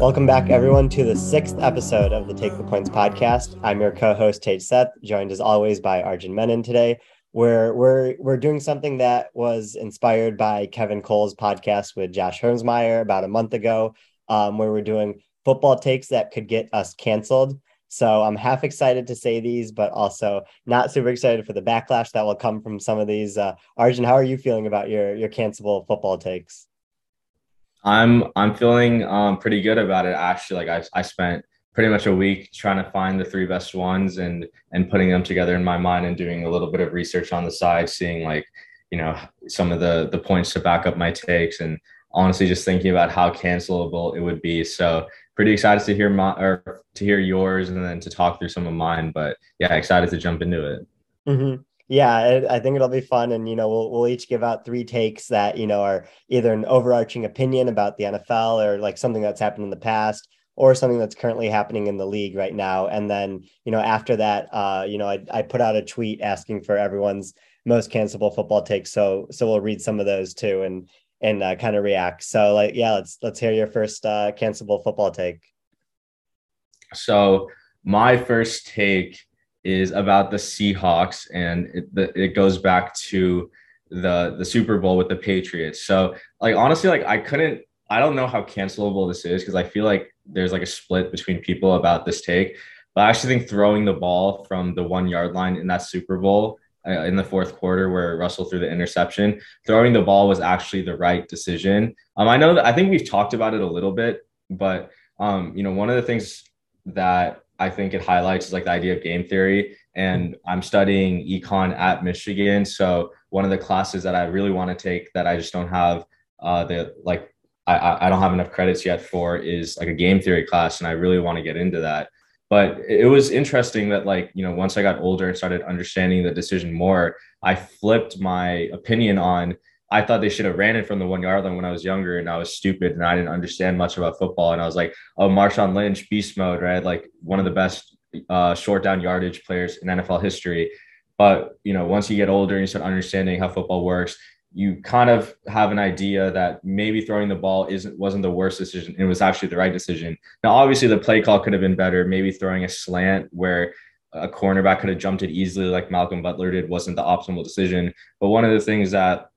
Welcome back, everyone, to the sixth episode of the Take the Points podcast. I'm your co-host Tej Seth, joined as always by Arjun Menon today. Where we're we're doing something that was inspired by Kevin Cole's podcast with Josh Hermsmeyer about a month ago, um, where we're doing football takes that could get us canceled. So I'm half excited to say these, but also not super excited for the backlash that will come from some of these. Uh, Arjun, how are you feeling about your your cancelable football takes? I'm I'm feeling um, pretty good about it. Actually, like I I spent pretty much a week trying to find the three best ones and and putting them together in my mind and doing a little bit of research on the side, seeing like you know some of the the points to back up my takes and honestly just thinking about how cancelable it would be. So pretty excited to hear my or to hear yours and then to talk through some of mine. But yeah, excited to jump into it. Mm-hmm. Yeah, I think it'll be fun, and you know, we'll we'll each give out three takes that you know are either an overarching opinion about the NFL or like something that's happened in the past, or something that's currently happening in the league right now. And then you know, after that, uh, you know, I I put out a tweet asking for everyone's most cancelable football takes. So so we'll read some of those too, and and uh, kind of react. So like, yeah, let's let's hear your first uh, cancelable football take. So my first take is about the Seahawks, and it, it goes back to the the Super Bowl with the Patriots. So like honestly, like I couldn't, I don't know how cancelable this is because I feel like there's like a split between people about this take. But I actually think throwing the ball from the one yard line in that Super Bowl uh, in the fourth quarter where Russell threw the interception, throwing the ball was actually the right decision. Um, I know that I think we've talked about it a little bit, but um, you know, one of the things that I think it highlights is like the idea of game theory. And I'm studying econ at Michigan. So one of the classes that I really want to take that I just don't have uh, the like I, I don't have enough credits yet for is like a game theory class. And I really want to get into that. But it was interesting that like, you know, once I got older and started understanding the decision more, I flipped my opinion on I thought they should have ran it from the one yard line when I was younger and I was stupid and I didn't understand much about football. And I was like, oh, Marshawn Lynch, beast mode, right? Like one of the best uh, short down yardage players in NFL history. But, you know, once you get older and you start understanding how football works, you kind of have an idea that maybe throwing the ball isn't wasn't the worst decision. It was actually the right decision. Now, obviously, the play call could have been better. Maybe throwing a slant where a cornerback could have jumped it easily, like Malcolm Butler did, wasn't the optimal decision. But one of the things that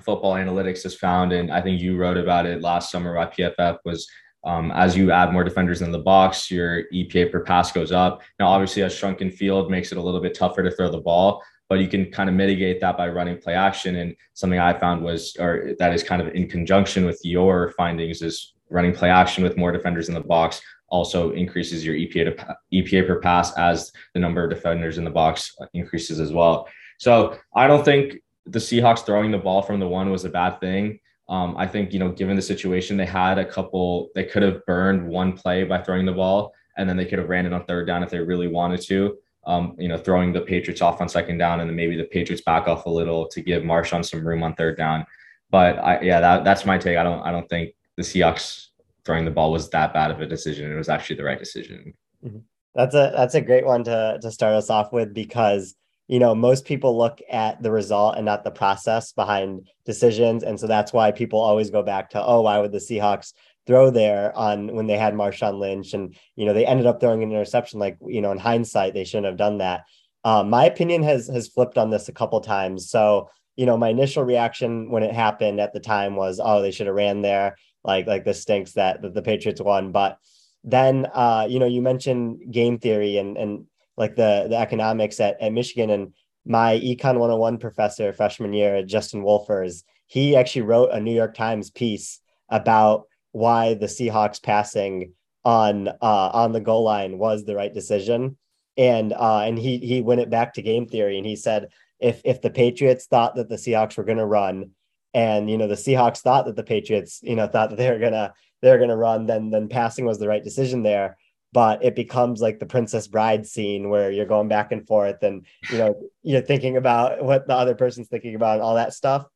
football analytics has found, and I think you wrote about it last summer by PFF, was um, as you add more defenders in the box, your EPA per pass goes up. Now, obviously, a shrunken field makes it a little bit tougher to throw the ball, but you can kind of mitigate that by running play action. And something I found was, or that is kind of in conjunction with your findings, is running play action with more defenders in the box also increases your EPA to EPA per pass as the number of defenders in the box increases as well. So I don't think the Seahawks throwing the ball from the one was a bad thing. Um, I think, you know, given the situation, they had a couple, they could have burned one play by throwing the ball, and then they could have ran it on third down if they really wanted to. Um, you know, throwing the Patriots off on second down, and then maybe the Patriots back off a little to give Marshawn some room on third down. But I, yeah, that, that's my take. I don't, I don't think the Seahawks throwing the ball was that bad of a decision. It was actually the right decision. Mm-hmm. That's a that's a great one to to start us off with because you know, most people look at the result and not the process behind decisions. And so that's why people always go back to, oh, why would the Seahawks throw there on when they had Marshawn Lynch? And, you know, they ended up throwing an interception. Like, you know, in hindsight, they shouldn't have done that. Um, my opinion has has flipped on this a couple times. So, you know, my initial reaction when it happened at the time was, oh, they should have ran there. Like, like this stinks that, that the Patriots won. But then, uh, you know, you mentioned game theory and and like the the economics at, at Michigan and my econ 101 professor freshman year Justin Wolfers he actually wrote a New York Times piece about why the Seahawks passing on uh, on the goal line was the right decision. And uh, and he he went it back to game theory and he said if if the Patriots thought that the Seahawks were going to run and you know the Seahawks thought that the Patriots you know thought that they were gonna they were gonna run then then passing was the right decision there. But it becomes like the princess bride scene where you're going back and forth and you know you're thinking about what the other person's thinking about and all that stuff.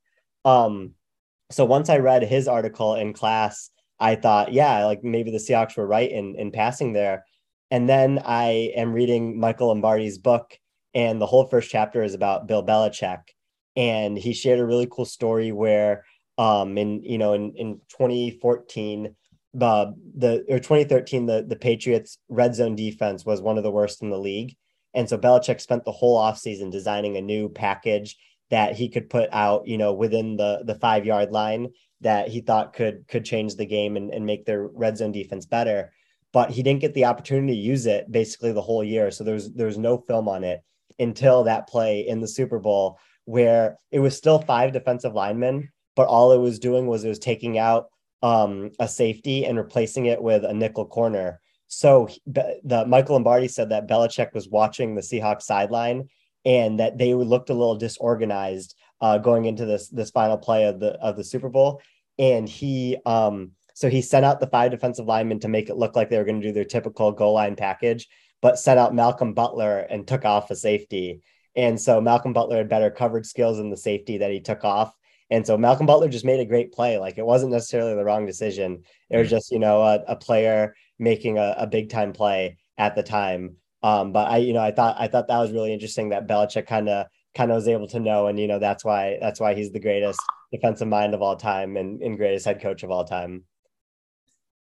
Um so once i read his article in class i thought yeah like maybe the seahawks were right in in passing there. And then i am reading michael lombardi's book and the whole first chapter is about bill belichick. And he shared a really cool story where um in you know in in 2014 uh, the or 2013 the the Patriots red zone defense was one of the worst in the league. And so Belichick spent the whole offseason designing a new package that he could put out you know within the the 5 yard line that he thought could could change the game and, and make their red zone defense better but he didn't get the opportunity to use it basically the whole year so there's there's no film on it until that play in the Super Bowl where it was still five defensive linemen, but all it was doing was it was taking out um, a safety and replacing it with a nickel corner. So the Michael Lombardi said that Belichick was watching the Seahawks sideline and that they looked a little disorganized uh, going into this this final play of the of the Super Bowl. And he um, so he sent out the five defensive linemen to make it look like they were going to do their typical goal line package, but sent out Malcolm Butler and took off a safety. And so Malcolm Butler had better coverage skills in the safety that he took off. And so Malcolm Butler just made a great play. Like it wasn't necessarily the wrong decision. It was mm. just, you know, a, a player making a, a, big time play at the time. Um, but I, you know, I thought I thought that was really interesting that Belichick kind of kind of was able to know, and you know, that's why that's why he's the greatest defensive mind of all time and, and greatest head coach of all time.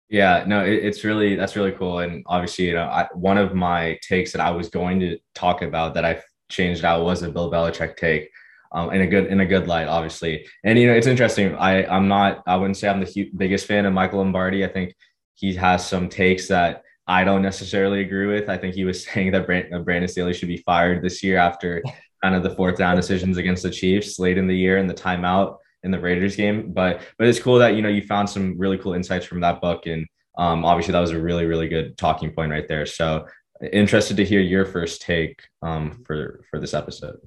Yeah, no, it, it's really that's really cool, and obviously, you know, I, one of my takes that I was going to talk about that I changed out was a Bill Belichick take. Um, in a good in a good light, obviously. And you know, it's interesting. I I'm not. I wouldn't say I'm the biggest fan of Michael Lombardi. I think he has some takes that I don't necessarily agree with. I think he was saying that Brandon, Brandon Staley should be fired this year after kind of the fourth down decisions against the Chiefs late in the year and the timeout in the Raiders game. But but it's cool that you know you found some really cool insights from that book, and um, obviously that was a really really good talking point right there. So interested to hear your first take um, for for this episode.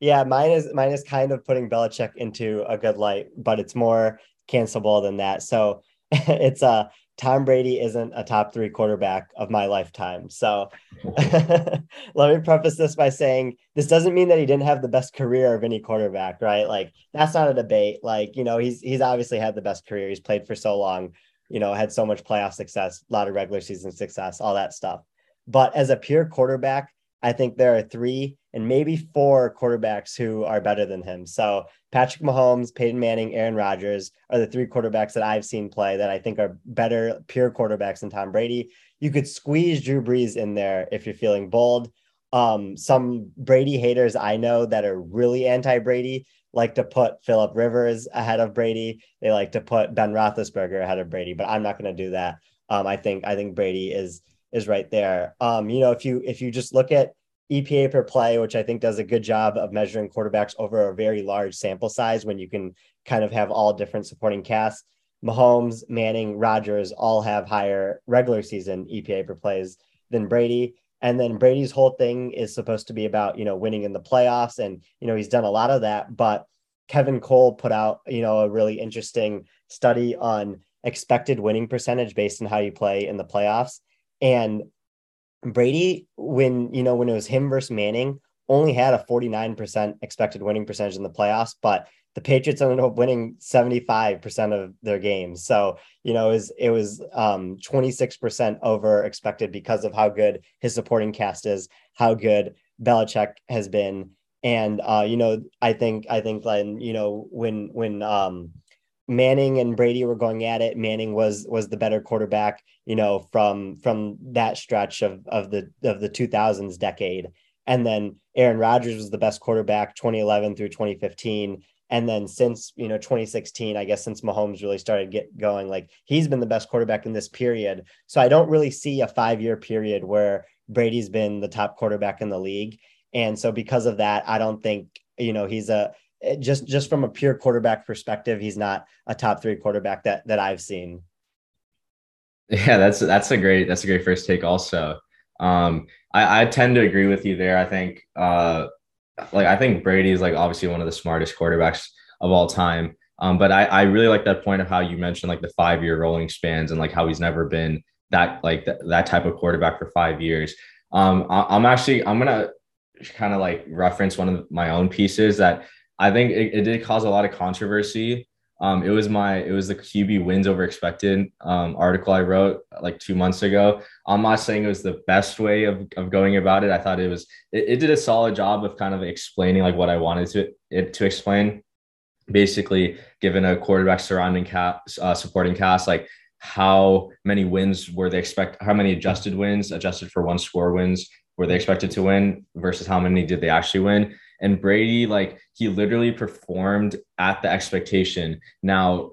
Yeah, mine is mine is kind of putting Belichick into a good light, but it's more cancelable than that. So it's a uh, Tom Brady isn't a top three quarterback of my lifetime. So let me preface this by saying this doesn't mean that he didn't have the best career of any quarterback, right? Like that's not a debate. Like, you know, he's he's obviously had the best career. He's played for so long, you know, had so much playoff success, a lot of regular season success, all that stuff. But as a pure quarterback, I think there are three and maybe four quarterbacks who are better than him. So Patrick Mahomes, Peyton Manning, Aaron Rodgers are the three quarterbacks that I've seen play that I think are better pure quarterbacks than Tom Brady. You could squeeze Drew Brees in there if you're feeling bold. Um, some Brady haters I know that are really anti-Brady like to put Philip Rivers ahead of Brady. They like to put Ben Roethlisberger ahead of Brady, but I'm not going to do that. Um, I think I think Brady is is right there. Um, you know, if you if you just look at EPA per play, which I think does a good job of measuring quarterbacks over a very large sample size when you can kind of have all different supporting casts. Mahomes, Manning, Rodgers all have higher regular season EPA per plays than Brady. And then Brady's whole thing is supposed to be about, you know, winning in the playoffs. And, you know, he's done a lot of that. But Kevin Cole put out, you know, a really interesting study on expected winning percentage based on how you play in the playoffs. And Brady, when you know when it was him versus Manning, only had a 49% expected winning percentage in the playoffs, but the Patriots ended up winning 75% of their games. So, you know, it was it was um 26% over expected because of how good his supporting cast is, how good Belichick has been. And uh, you know, I think I think Glenn, you know, when when um Manning and Brady were going at it. Manning was was the better quarterback, you know, from from that stretch of of the of the 2000s decade. And then Aaron Rodgers was the best quarterback 2011 through 2015. And then since you know 2016, I guess since Mahomes really started get going, like he's been the best quarterback in this period. So I don't really see a five year period where Brady's been the top quarterback in the league. And so because of that, I don't think you know he's a just just from a pure quarterback perspective, he's not a top three quarterback that that I've seen. Yeah, that's that's a great that's a great first take. Also, um, I, I tend to agree with you there. I think uh, like I think Brady is like obviously one of the smartest quarterbacks of all time. Um, but I, I really like that point of how you mentioned like the five year rolling spans and like how he's never been that like th- that type of quarterback for five years. Um, I, I'm actually I'm gonna kind of like reference one of my own pieces that I think it, it did cause a lot of controversy Um, it was my it was the QB wins over expected um, article I wrote like two months ago. I'm not saying it was the best way of, of going about it. I thought it was it, it did a solid job of kind of explaining like what I wanted to it to explain. Basically, given a quarterback surrounding cast, uh, supporting cast, like how many wins were they expect? How many adjusted wins, adjusted for one score wins, were they expected to win versus how many did they actually win? And Brady, like he literally performed at the expectation. Now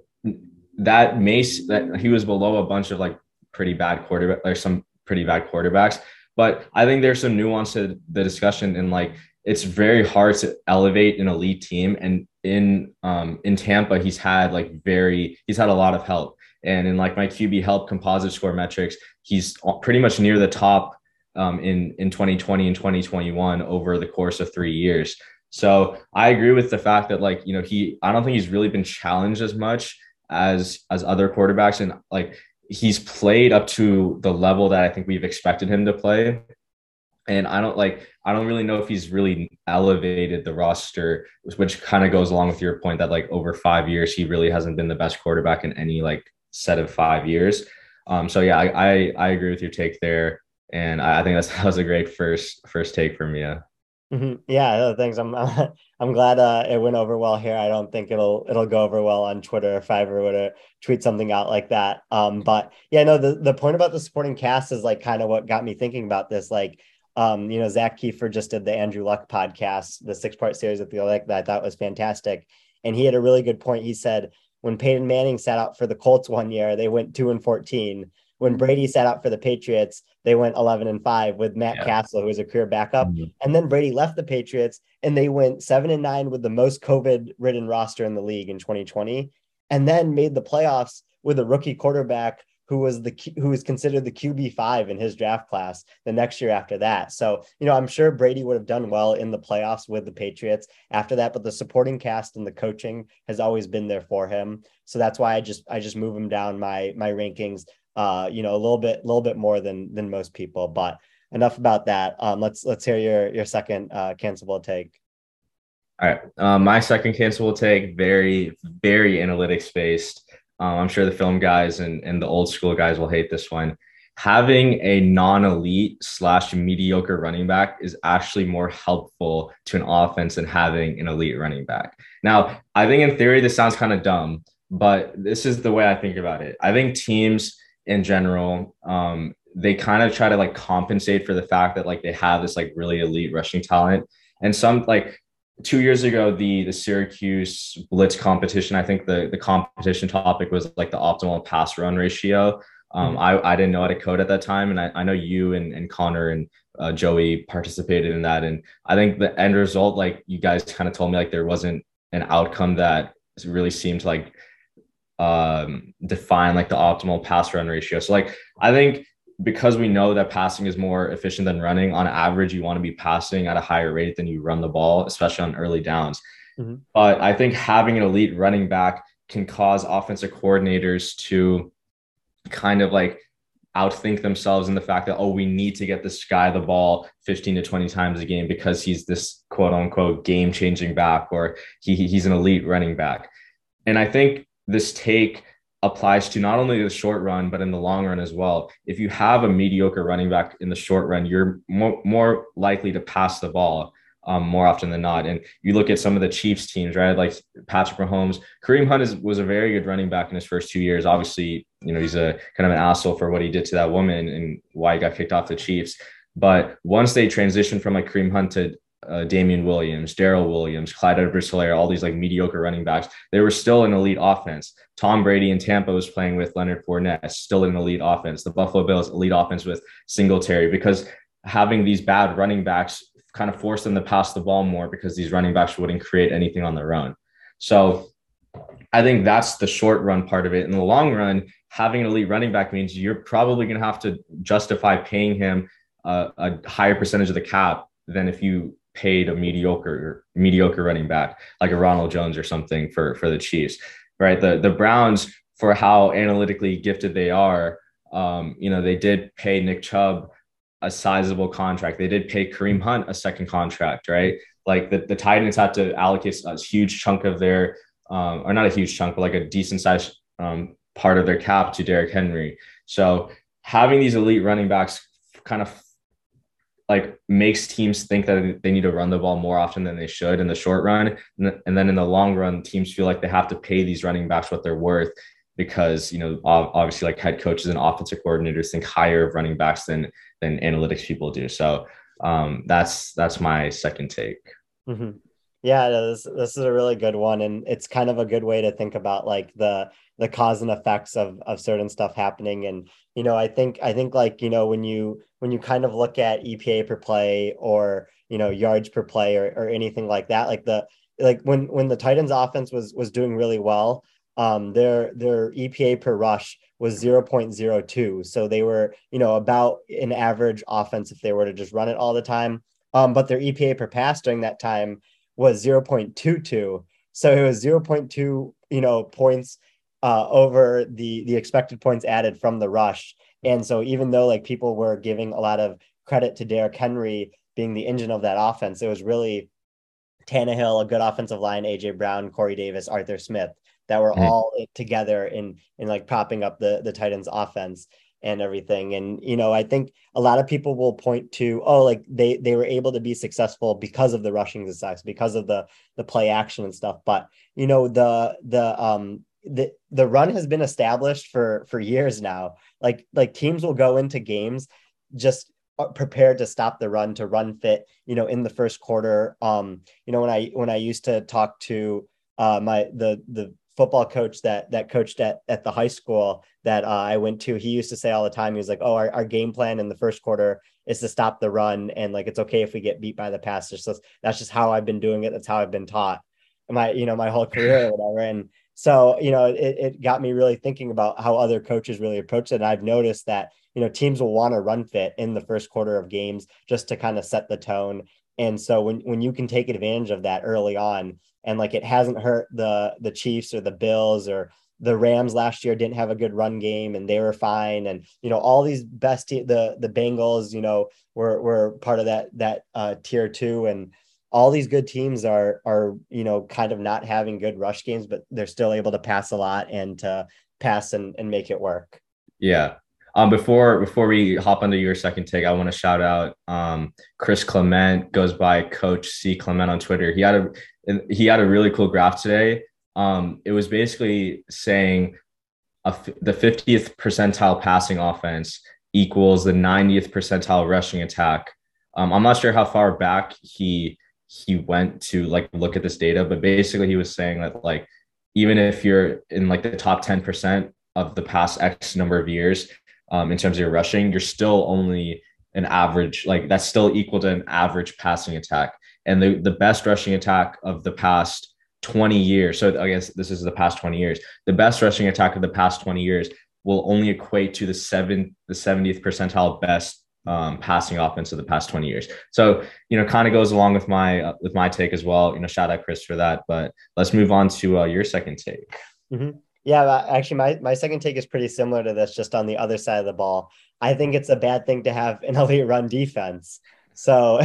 that Mace that he was below a bunch of like pretty bad quarterback or some pretty bad quarterbacks. But I think there's some nuance to the discussion and like it's very hard to elevate an elite team. And in um in Tampa, he's had like very he's had a lot of help. And in like my QB help composite score metrics, he's pretty much near the top um, in in 2020 and 2021 over the course of three years. So I agree with the fact that like you know he I don't think he's really been challenged as much as as other quarterbacks and like he's played up to the level that I think we've expected him to play. And I don't like I don't really know if he's really elevated the roster, which kind of goes along with your point that like over five years he really hasn't been the best quarterback in any like set of five years. Um, so yeah, I, I I agree with your take there and I, think that's that was a great first first take from you. Mm-hmm. Yeah, thanks. I'm I'm glad uh, it went over well here. I don't think it'll it'll go over well on Twitter if I ever were to tweet something out like that. Um, but yeah, no, the the point about the supporting cast is like kind of what got me thinking about this. Like, um, you know, Zak Keefer just did the Andrew Luck podcast, the six part series with the like that I thought was fantastic, and he had a really good point. He said when Peyton Manning sat out for the Colts one year, they went two and fourteen when Brady sat out for the Patriots, they went 11 and 5 with Matt yeah. Cassel, who was a career backup. Mm-hmm. And then Brady left the Patriots and they went 7 and 9 with the most COVID ridden roster in the league in 2020 and then made the playoffs with a rookie quarterback who was the who was considered the QB five in his draft class the next year after that. So you know, I'm sure Brady would have done well in the playoffs with the Patriots after that, but the supporting cast and the coaching has always been there for him. So that's why I just I just move him down my my rankings uh, you know, a little bit, little bit more than than most people. But enough about that. Um, let's let's hear your your second uh, cancelable take. All right, um, my second cancelable take very very analytics based. Um, I'm sure the film guys and and the old school guys will hate this one. Having a non-elite slash mediocre running back is actually more helpful to an offense than having an elite running back. Now, I think in theory this sounds kind of dumb, but this is the way I think about it. I think teams in general um, they kind of try to like compensate for the fact that like they have this like really elite rushing talent. And some like two years ago the the syracuse blitz competition i think the the competition topic was like the optimal pass run ratio. Um, mm-hmm. I, I didn't know how to code at that time and i, I know you and, and connor and uh, joey participated in that. And i think the end result like you guys kind of told me like there wasn't an outcome that really seemed like um, define like the optimal pass run ratio. So like I think because we know that passing is more efficient than running, on average, you want to be passing at a higher rate than you run the ball, especially on early downs. Mm-hmm. But I think having an elite running back can cause offensive coordinators to kind of like outthink themselves in the fact that, oh, we need to get this guy the ball 15 to 20 times a game because he's this quote unquote game changing back or he, he's an elite running back. And I think this take applies to not only the short run but in the long run as well. If you have a mediocre running back in the short run, you're more, more likely to pass the ball um, more often than not. And you look at some of the Chiefs teams, right? Like Patrick Mahomes, Kareem Hunt is, was a very good running back in his first two years. Obviously, you know, he's a kind of an asshole for what he did to that woman and why he got kicked off the Chiefs. But once they transitioned from like Kareem Hunt to uh, Damien Williams, Darrel Williams, Clyde Edwards Helaire, all these like mediocre running backs, they were still an elite offense. Tom Brady in Tampa was playing with Leonard Fournette, still an elite offense. The Buffalo Bills, elite offense with Singletary, because having these bad running backs kind of forced them to pass the ball more because these running backs wouldn't create anything on their own. So I think that's the short run part of it. In the long run, having an elite running back means you're probably going to have to justify paying him a higher percentage of the cap than if you paid a mediocre mediocre running back like a Ronald Jones or something for for the Chiefs, right? The the Browns for how analytically gifted they are, um, you know, they did pay Nick Chubb a sizable contract. They did pay Kareem Hunt a second contract, right? Like the, the Titans had to allocate a huge chunk of their um, or not a huge chunk, but like a decent sized um, part of their cap to Derrick Henry. So having these elite running backs kind of like makes teams think that they need to run the ball more often than they should in the short run. And then in the long run teams feel like they have to pay these running backs what they're worth because you know obviously like head coaches and offensive coordinators think higher of running backs than than analytics people do. So um, that's that's my second take. Mm-hmm. yeah this, this is a really good one and it's kind of a good way to think about like the the cause and effects of of certain stuff happening. And you know i think i think like you know when you when you kind of look at epa per play or you know yards per play or, or anything like that like the like when when the titans offense was was doing really well um their their epa per rush was 0.02 so they were you know about an average offense if they were to just run it all the time. Um but their epa per pass during that time was 0.22 so it was 0.2 you know points uh, over the the expected points added from the rush. And so even though like people were giving a lot of credit to Derrick Henry being the engine of that offense, it was really Tannehill, a good offensive line, AJ Brown, Corey Davis, Arthur Smith that were mm-hmm. all together in in like propping up the the Titans offense and everything. And you know, I think a lot of people will point to, oh, like they they were able to be successful because of the rushing success, because of the the play action and stuff. But you know, the the um the the run has been established for for years now. Like like teams will go into games just uh, prepared to stop the run to run fit. You know, in the first quarter. Um, you know when I when I used to talk to uh my the the football coach that that coached at at the high school that uh, I went to, he used to say all the time, he was like, "Oh, our, our game plan in the first quarter is to stop the run, and like it's okay if we get beat by the pass." So that's just how I've been doing it. That's how I've been taught my you know my whole career or whatever. And so, you know, it, it got me really thinking about how other coaches really approach it. And I've noticed that, you know, teams will want to run fit in the first quarter of games just to kind of set the tone. And so when, when you can take advantage of that early on and like it hasn't hurt the the Chiefs or the Bills or the Rams last year didn't have a good run game and they were fine. And, you know, all these best te- the the Bengals, you know, were were part of that that uh tier two and all these good teams are are you know kind of not having good rush games, but they're still able to pass a lot and to pass and, and make it work. Yeah. Um, before before we hop into your second take, I want to shout out um, Chris Clement goes by Coach C Clement on Twitter. He had a he had a really cool graph today. Um, it was basically saying a, the 50th percentile passing offense equals the 90th percentile rushing attack. Um, I'm not sure how far back he he went to like look at this data, but basically he was saying that like even if you're in like the top 10% of the past X number of years um, in terms of your rushing, you're still only an average, like that's still equal to an average passing attack. And the, the best rushing attack of the past 20 years. So I guess this is the past 20 years. The best rushing attack of the past 20 years will only equate to the seven, the 70th percentile best um, passing offense of the past 20 years. So, you know, kind of goes along with my uh, with my take as well. You know, shout out Chris for that. But let's move on to uh, your second take. Mm-hmm. Yeah, actually, my my second take is pretty similar to this, just on the other side of the ball. I think it's a bad thing to have an elite run defense. So,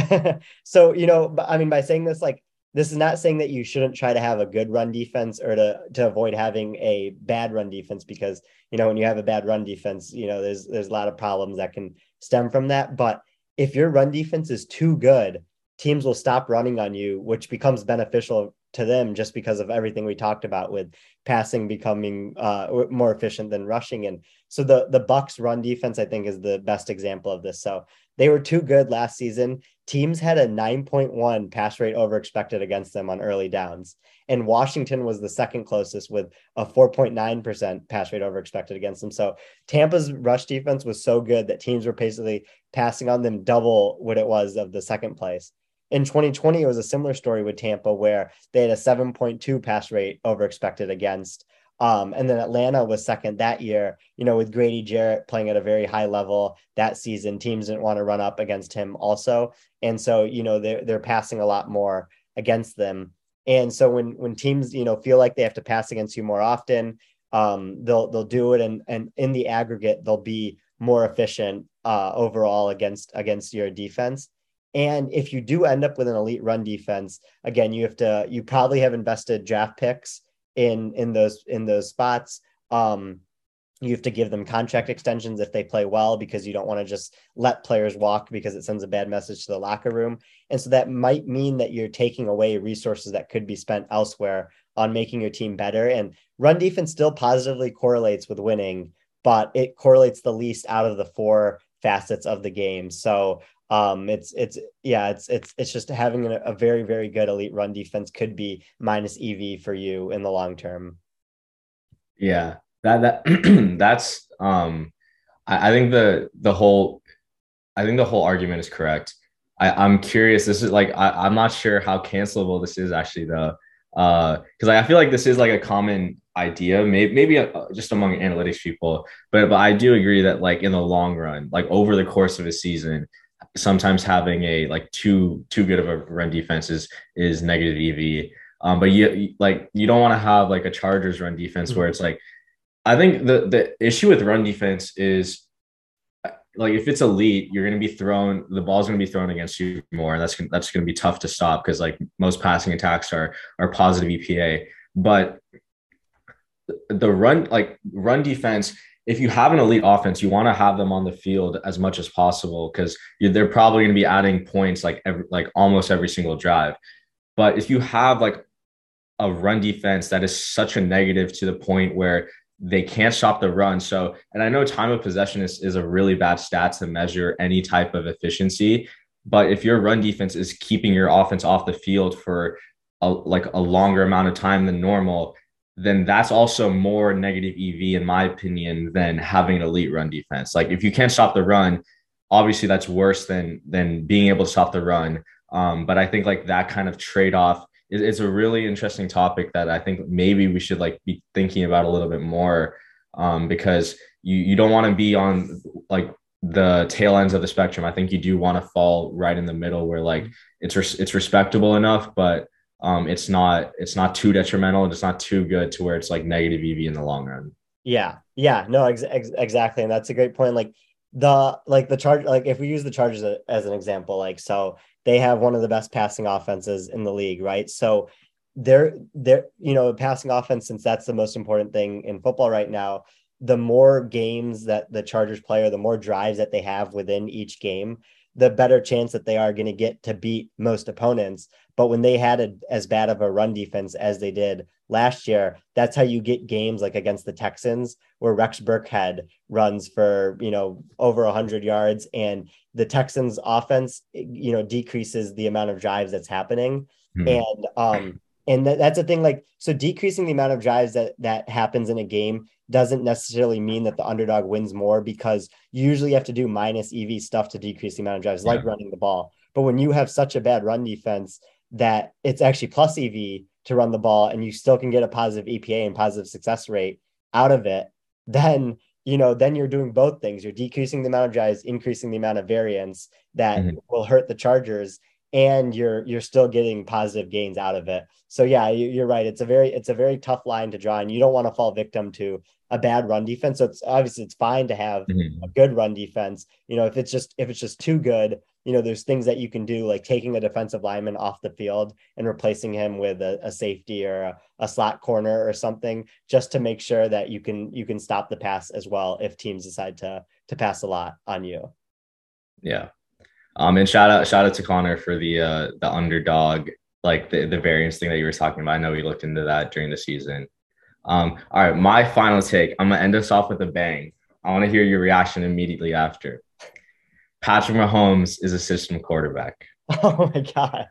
so you know, I mean, by saying this, like this is not saying that you shouldn't try to have a good run defense or to to avoid having a bad run defense because you know when you have a bad run defense you know there's there's a lot of problems that can stem from that. But if your run defense is too good teams will stop running on you which becomes beneficial to them just because of everything we talked about with passing becoming uh, more efficient than rushing. And so the the bucks run defense i think is the best example of this. So they were too good last season. Teams had a 9.1 pass rate over expected against them on early downs. And Washington was the second closest with a 4.9% pass rate over expected against them. So Tampa's rush defense was so good that teams were basically passing on them double what it was of the second place. In 2020, it was a similar story with Tampa where they had a 7.2 pass rate over expected against um, and then Atlanta was second that year, you know, with Grady Jarrett playing at a very high level that season. Teams didn't want to run up against him also. And so, you know, they're, they're passing a lot more against them. And so when, when teams, you know, feel like they have to pass against you more often, um, they'll, they'll do it. And, and in the aggregate, they'll be more efficient uh, overall against, against your defense. And if you do end up with an elite run defense, again, you have to, you probably have invested draft picks in in those in those spots. Um, you have to give them contract extensions if they play well because you don't want to just let players walk because it sends a bad message to the locker room. And so that might mean that you're taking away resources that could be spent elsewhere on making your team better. And run defense still positively correlates with winning, but it correlates the least out of the four facets of the game. So um, it's it's yeah, it's it's it's just having a, a very very good elite run defense could be minus EV for you in the long term. Yeah, that that that's um, I, I think the the whole I think the whole argument is correct. I, I'm curious. This is like I, I'm not sure how cancelable this is actually though, because uh, I feel like this is like a common idea, maybe maybe uh, just among analytics people. But but I do agree that like in the long run, like over the course of a season, sometimes having a like too too good of a run defense is is negative EV. Um, but you like you don't want to have like a Chargers run defense mm-hmm. where it's like I think the the issue with run defense is like if it's elite, you're going to be thrown the ball's going to be thrown against you more, and that's that's going to be tough to stop because like most passing attacks are are positive EPA. But the run like run defense, if you have an elite offense, you want to have them on the field as much as possible because they're probably going to be adding points like every like almost every single drive. But if you have like a run defense that is such a negative to the point where they can't stop the run. So, and I know time of possession is, is a really bad stat to measure any type of efficiency. But if your run defense is keeping your offense off the field for a, like a longer amount of time than normal, then that's also more negative EV, in my opinion, than having an elite run defense. Like if you can't stop the run, obviously that's worse than than being able to stop the run. Um, but I think like that kind of trade off it's a really interesting topic that I think maybe we should like be thinking about a little bit more um, because you you don't want to be on like the tail ends of the spectrum. I think you do want to fall right in the middle where like it's res- it's respectable enough, but um, it's not it's not too detrimental. And it's not too good to where it's like negative EV in the long run. Yeah, yeah, no, ex- ex- exactly, and that's a great point. Like the like the charge, like if we use the Chargers as an example, like so they have one of the best passing offenses in the league, right? So they're they're you know passing offense since that's the most important thing in football right now the more games that the chargers play or the more drives that they have within each game the better chance that they are going to get to beat most opponents but when they had a, as bad of a run defense as they did last year that's how you get games like against the texans where rex burkhead runs for you know over 100 yards and the texans offense you know decreases the amount of drives that's happening hmm. and um and that, that's a thing like so decreasing the amount of drives that that happens in a game doesn't necessarily mean that the underdog wins more because you usually have to do minus ev stuff to decrease the amount of drives yeah. like running the ball but when you have such a bad run defense that it's actually plus ev to run the ball and you still can get a positive epa and positive success rate out of it then you know then you're doing both things you're decreasing the amount of drives increasing the amount of variance that mm-hmm. will hurt the chargers and you're you're still getting positive gains out of it. So yeah, you're right. It's a very it's a very tough line to draw, and you don't want to fall victim to a bad run defense. So it's obviously it's fine to have mm-hmm. a good run defense. You know, if it's just if it's just too good, you know, there's things that you can do like taking a defensive lineman off the field and replacing him with a, a safety or a, a slot corner or something, just to make sure that you can you can stop the pass as well if teams decide to to pass a lot on you. Yeah, um, and shout out shout out to Connor for the uh the underdog like the, the variance thing that you were talking about. I know we looked into that during the season. Um, all right, my final take. I'm gonna end us off with a bang. I want to hear your reaction immediately after. Patrick Mahomes is a system quarterback. Oh my god.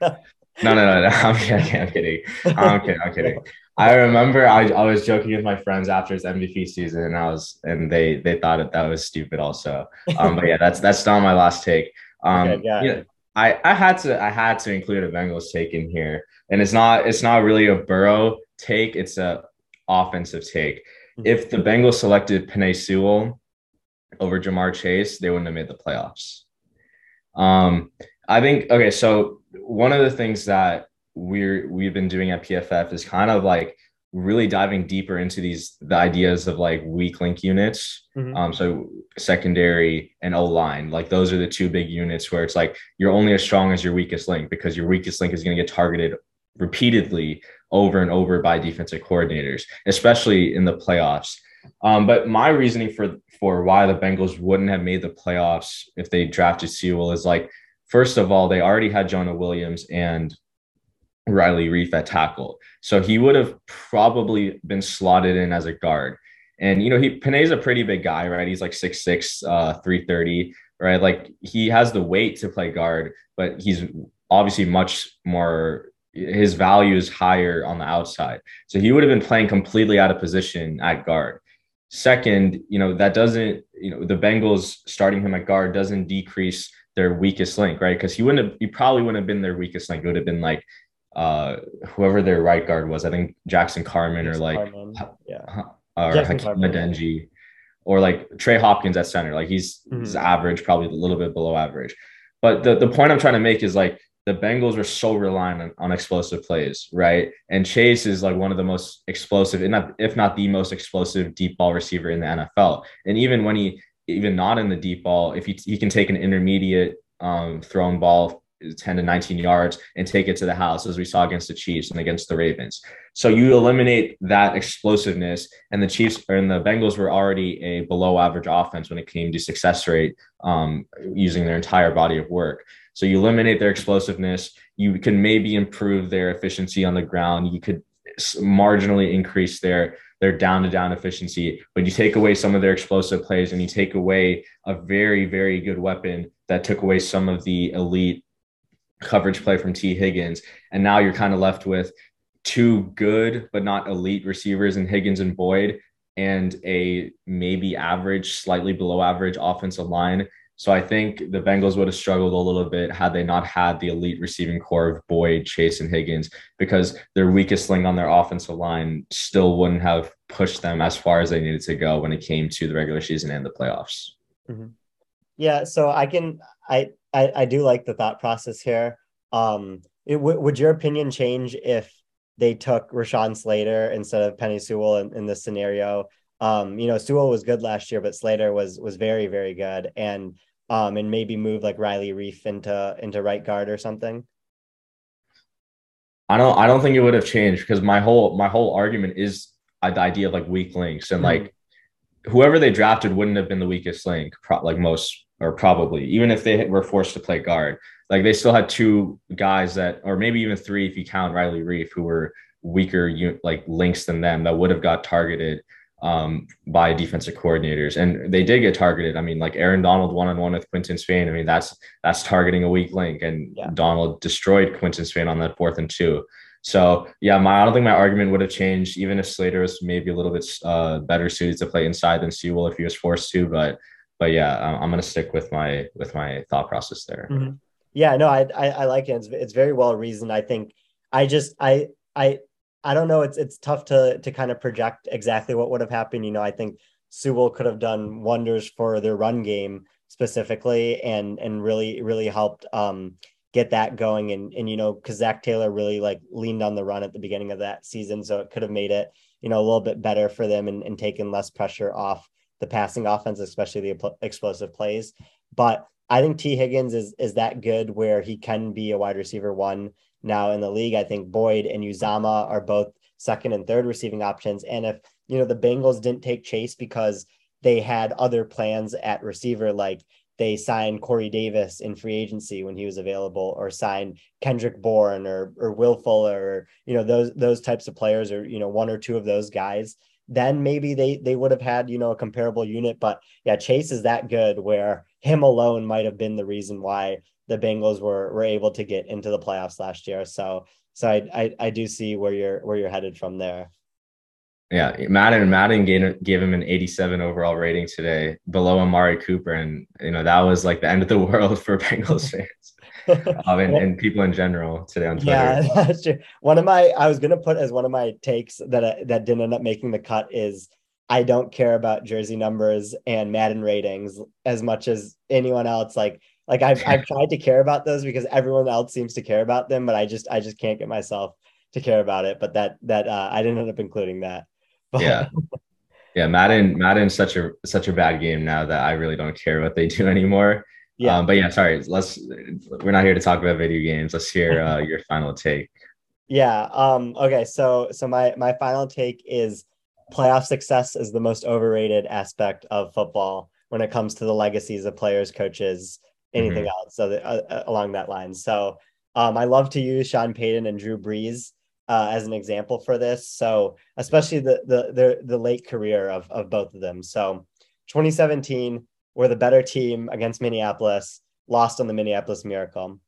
no, no, no, no. I'm kidding. I'm kidding. I'm kidding. I'm kidding. I remember I, I was joking with my friends after his MVP season, and I was and they they thought that that was stupid also. Um, but yeah, that's that's not my last take. Um, okay, yeah. yeah, I I had to I had to include a Bengals take in here, and it's not it's not really a Burrow take; it's a offensive take. Mm-hmm. If the Bengals selected Penei Sewell over Ja'Marr Chase, they wouldn't have made the playoffs. Um, I think okay, so one of the things that we're we've been doing at PFF is kind of like really diving deeper into these the ideas of like weak link units. Mm-hmm. Um, so secondary and O line, like those are the two big units where it's like you're only as strong as your weakest link because your weakest link is going to get targeted repeatedly over and over by defensive coordinators, especially in the playoffs. Um, but my reasoning for for why the Bengals wouldn't have made the playoffs if they drafted Sewell is like, first of all, they already had Jonah Williams and Riley Reiff at tackle, so he would have probably been slotted in as a guard. And you know, he Penei's a pretty big guy, right? He's like 6'6, uh, 330, right? Like he has the weight to play guard, but he's obviously much more his value is higher on the outside. So he would have been playing completely out of position at guard. Second, you know, that doesn't, you know, the Bengals starting him at guard doesn't decrease their weakest link, right? Because he wouldn't have, he probably wouldn't have been their weakest link. It would have been like uh whoever their right guard was. I think Jackson Carman Jackson or like Carman. yeah or Jackson Hakeem Adeniji, or like Trey Hopkins at center. Like he's, mm-hmm. he's average, probably a little bit below average. But the, the point I'm trying to make is like the Bengals are so reliant on, on explosive plays, right? And Chase is like one of the most explosive, if not, if not the most explosive deep ball receiver in the NFL. And even when he, even not in the deep ball, if he, he can take an intermediate um, thrown ball 10 to 19 yards and take it to the house as we saw against the Chiefs and against the Ravens. So you eliminate that explosiveness and the Chiefs and the Bengals were already a below average offense when it came to success rate um, using their entire body of work. So you eliminate their explosiveness, you can maybe improve their efficiency on the ground, you could marginally increase their their down to down efficiency, but you take away some of their explosive plays and you take away a very very good weapon that took away some of the elite coverage play from Tee Higgins. And now you're kind of left with two good but not elite receivers in Higgins and Boyd and a maybe average, slightly below average offensive line. So I think the Bengals would have struggled a little bit had they not had the elite receiving core of Boyd, Chase, and Higgins, because their weakest link on their offensive line still wouldn't have pushed them as far as they needed to go when it came to the regular season and the playoffs. Mm-hmm. Yeah, so I can I I, I do like the thought process here. Um, it, w- would your opinion change if they took Rashawn Slater instead of Penny Sewell in, in this scenario? Um, you know, Sewell was good last year, but Slater was was very very good, and um, and maybe move like Riley Reiff into into right guard or something. I don't I don't think it would have changed because my whole my whole argument is the idea of like weak links and mm-hmm. like whoever they drafted wouldn't have been the weakest link, pro- like most or probably even if they were forced to play guard, like they still had two guys that, or maybe even three if you count Riley Reiff, who were weaker like links than them that would have got targeted um, by defensive coordinators, and they did get targeted. I mean, like Aaron Donald one on one with Quinton Spain. I mean, that's that's targeting a weak link, and yeah. Donald destroyed Quinton Spain on that fourth and two. So yeah, my I don't think my argument would have changed even if Slater was maybe a little bit uh, better suited to play inside than Sewell if he was forced to. But but yeah, I'm gonna stick with my with my thought process there. Mm-hmm. Yeah, no, I, I, I like it. It's, it's very well reasoned. I think I just I I I don't know. It's it's tough to to kind of project exactly what would have happened. You know, I think Sewell could have done wonders for their run game specifically, and and really really helped um, get that going. And and you know, because Zac Taylor really like leaned on the run at the beginning of that season, so it could have made it you know a little bit better for them and, and taken less pressure off the passing offense, especially the explosive plays. But I think Tee Higgins is is that good where he can be a wide receiver one now in the league. I think Boyd and Uzomah are both second and third receiving options. And if you know the Bengals didn't take Chase because they had other plans at receiver, like they signed Corey Davis in free agency when he was available, or signed Kendrick Bourne or or Will Fuller, or you know those those types of players, or you know one or two of those guys then maybe they they would have had you know a comparable unit. But yeah, Chase is that good where him alone might have been the reason why the Bengals were were able to get into the playoffs last year. So so I I, I do see where you're where you're headed from there. Yeah, Madden Madden gave, gave him an 87 overall rating today, below Amari Cooper, and you know that was like the end of the world for Bengals fans um, and, and, people in general today on Twitter. Yeah, that's true. One of my I was gonna put as one of my takes that uh, that didn't end up making the cut is I don't care about jersey numbers and Madden ratings as much as anyone else. Like like I've I've tried to care about those because everyone else seems to care about them, but I just I just can't get myself to care about it. But that that uh, I didn't end up including that. But, yeah. Yeah, Madden Madden's such a such a bad game now that I really don't care what they do anymore. Yeah. Um, but yeah, sorry. Let's. We're not here to talk about video games. Let's hear uh, your final take. Yeah. Um, okay. So so my my final take is playoff success is the most overrated aspect of football when it comes to the legacies of players, coaches, anything mm-hmm. else. So uh, uh, along that line. So um, I love to use Sean Payton and Drew Brees uh, as an example for this. So especially the the the, the late career of of both of them. So 2017, we're the better team against Minneapolis, lost on the Minneapolis Miracle.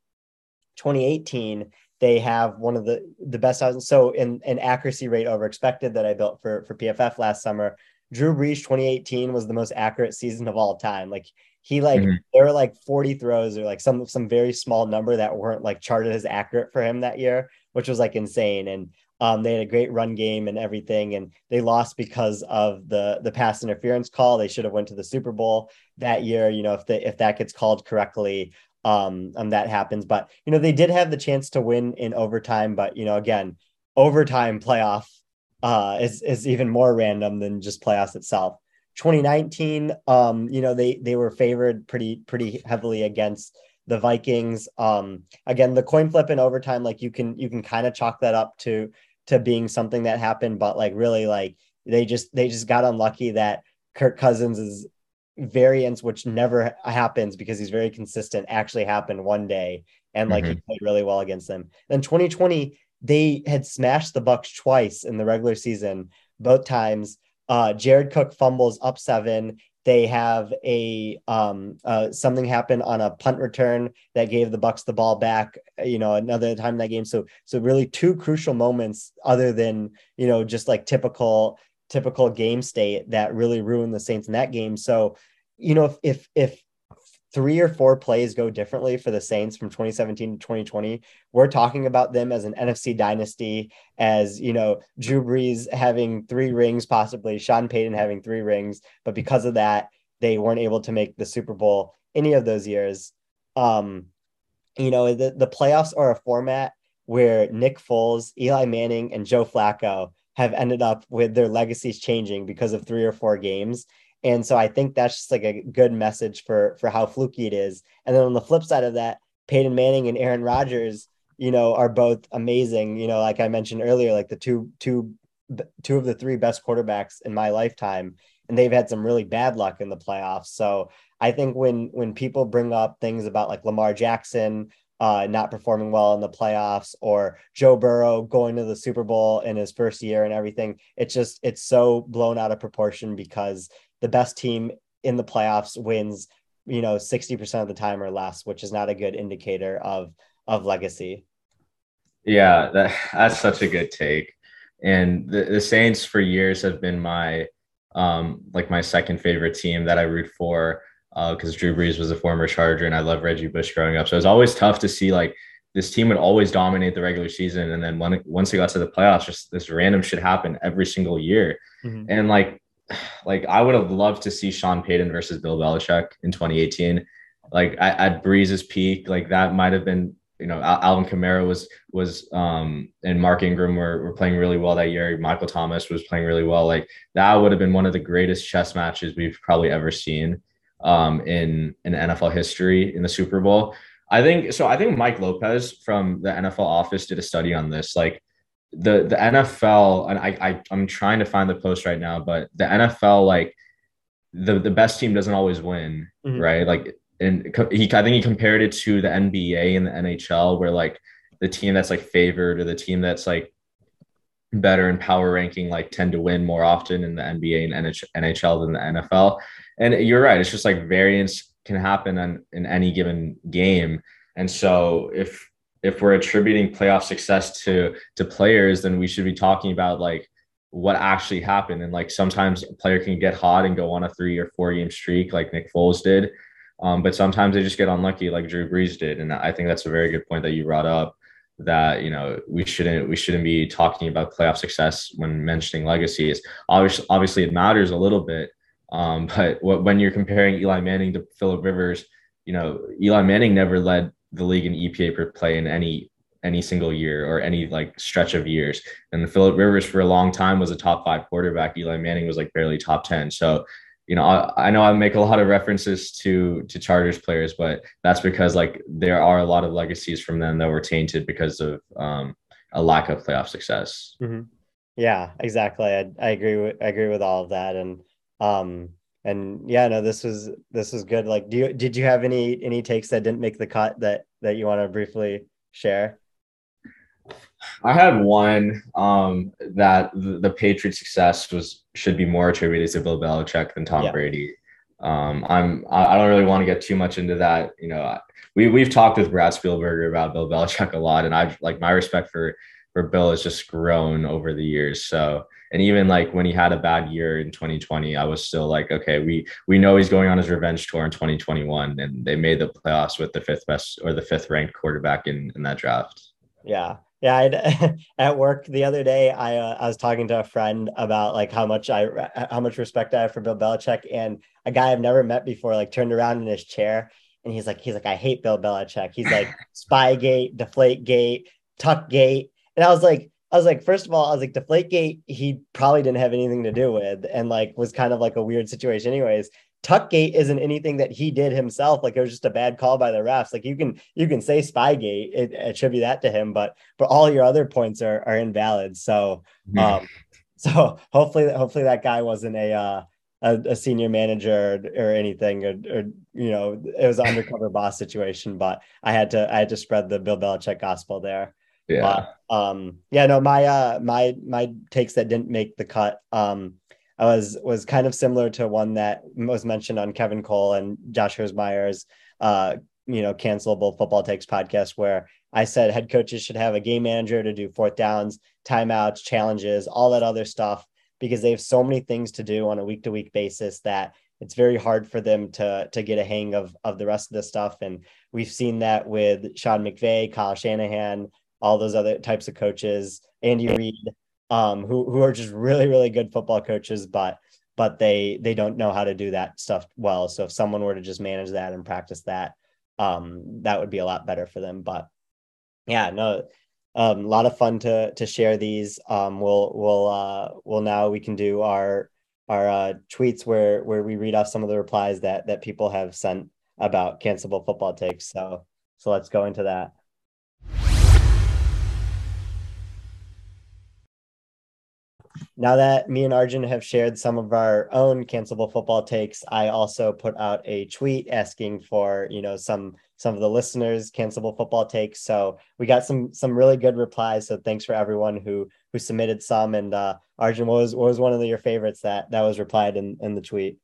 2018, they have one of the the best so in an accuracy rate over expected that I built for for PFF last summer. Drew Brees 2018 was the most accurate season of all time. Like he like mm-hmm. there were like 40 throws or like some some very small number that weren't like charted as accurate for him that year, which was like insane. And um, they had a great run game and everything, and they lost because of the the pass interference call. They should have went to the Super Bowl that year. You know, if the if that gets called correctly, um, um that happens. But you know, they did have the chance to win in overtime. But you know, again, overtime playoff uh, is is even more random than just playoffs itself. 2019, um, you know, they they were favored pretty pretty heavily against the Vikings. Um, again, the coin flip in overtime, like you can you can kind of chalk that up to to being something that happened, but like really like they just they just got unlucky that Kirk Cousins' variance, which never happens because he's very consistent, actually happened one day and like mm-hmm. he played really well against them. Then 2020, they had smashed the Bucs twice in the regular season, both times. Uh, Jared Cook fumbles up seven. They have a um, uh, something happen on a punt return that gave the Bucs the ball back. You know, another time in that game. So, so really two crucial moments, other than you know just like typical typical game state that really ruined the Saints in that game. So, you know, if if if three or four plays go differently for the Saints from 2017 to 2020, we're talking about them as an NFC dynasty, as you know, Drew Brees having three rings, possibly Sean Payton having three rings, but because of that, they weren't able to make the Super Bowl any of those years. Um, you know, the, the playoffs are a format where Nick Foles, Eli Manning, and Joe Flacco have ended up with their legacies changing because of three or four games. And so I think that's just like a good message for for how fluky it is. And then on the flip side of that, Peyton Manning and Aaron Rodgers, you know, are both amazing. You know, like I mentioned earlier, like the two two two of the three best quarterbacks in my lifetime, and they've had some really bad luck in the playoffs. So I think when when people bring up things about like Lamar Jackson uh, not performing well in the playoffs or Joe Burrow going to the Super Bowl in his first year and everything. It's just it's so blown out of proportion because the best team in the playoffs wins, you know, 60% of the time or less, which is not a good indicator of of legacy. Yeah, that, that's such a good take. And the, the Saints for years have been my um like my second favorite team that I root for because uh, Drew Brees was a former Charger and I love Reggie Bush growing up. So it was always tough to see like this team would always dominate the regular season. And then when once it got to the playoffs, just this random shit happened every single year. Mm-hmm. And like like I would have loved to see Sean Payton versus Bill Belichick in 2018. Like at, at Brees's peak, like that might have been, you know, Alvin Kamara was was um and Mark Ingram were, were playing really well that year. Michael Thomas was playing really well. Like that would have been one of the greatest chess matches we've probably ever seen um in in NFL history in the Super Bowl. I think so. I think Mike Lopez from the NFL office did a study on this. Like the the NFL and I, I I'm trying to find the post right now, but the NFL like the the best team doesn't always win, mm-hmm. right? Like and he I think he compared it to the NBA and the NHL where like the team that's like favored or the team that's like better in power ranking like tend to win more often in the NBA and NHL than the NFL. And you're right, it's just like variance can happen on, in any given game. And so if if we're attributing playoff success to to players, then we should be talking about like what actually happened. And like sometimes a player can get hot and go on a three or four game streak, like Nick Foles did. Um, but sometimes they just get unlucky, like Drew Brees did. And I think that's a very good point that you brought up. That you know we shouldn't we shouldn't be talking about playoff success when mentioning legacies. Obviously, obviously it matters a little bit. Um, but what, when you're comparing Eli Manning to Philip Rivers, you know Eli Manning never led the league in EPA per play in any any single year or any like stretch of years. And the Philip Rivers for a long time was a top five quarterback. Eli Manning was like barely top 10. So, you know, I, I know I make a lot of references to to Chargers players, but that's because like there are a lot of legacies from them that were tainted because of um, a lack of playoff success. Mm-hmm. Yeah, exactly. I, I agree with I agree with all of that, and um, and yeah, no, this was this was good. Like, do you did you have any any takes that didn't make the cut that that you want to briefly share? I had one um, that the, the Patriots' success was should be more attributed to Bill Belichick than Tom yeah. Brady. Um, I'm I don't really want to get too much into that. You know, we we've talked with Brad Spielberger about Bill Belichick a lot, and I like my respect for for Bill has just grown over the years. So, and even like when he had a bad year in 2020, I was still like, okay, we we know he's going on his revenge tour in 2021, and they made the playoffs with the fifth best or the fifth ranked quarterback in in that draft. Yeah, yeah, I'd, at work the other day, I uh, I was talking to a friend about like how much I how much respect I have for Bill Belichick, and a guy I've never met before like turned around in his chair, and he's like he's like I hate Bill Belichick. He's like Spygate, Deflategate, Tuckgate, and I was like I was like first of all I was like Deflategate he probably didn't have anything to do with, and like was kind of like a weird situation anyways. Tuckgate isn't anything that he did himself. Like it was just a bad call by the refs. Like you can you can say Spygate, it, attribute that to him, but but all your other points are are invalid. So mm-hmm. um, so hopefully hopefully that guy wasn't a uh, a, a, senior manager or, or anything, or, or, you know, it was an undercover boss situation. But I had to I had to spread the Bill Belichick gospel there. Yeah. But, um. Yeah. No. My uh. My my takes that didn't make the cut. Um I was was kind of similar to one that was mentioned on Kevin Cole and Josh Myers uh, you know, cancelable football takes podcast where I said head coaches should have a game manager to do fourth downs, timeouts, challenges, all that other stuff because they have so many things to do on a week to week basis that it's very hard for them to to get a hang of of the rest of the stuff. And we've seen that with Sean McVay, Kyle Shanahan, all those other types of coaches, Andy Reid um, who who are just really really good football coaches, but but they they don't know how to do that stuff well. So if someone were to just manage that and practice that, um, that would be a lot better for them. But yeah, no, um, a lot of fun to to share these. Um, we'll we'll uh, we'll now we can do our our uh, tweets where where we read off some of the replies that that people have sent about cancelable football takes. So so let's go into that. Now that me and Arjun have shared some of our own cancelable football takes, I also put out a tweet asking for, you know, some some of the listeners cancelable football takes. So we got some some really good replies. So thanks for everyone who who submitted some. And uh Arjun, what was what was one of your favorites that that was replied in, in the tweet?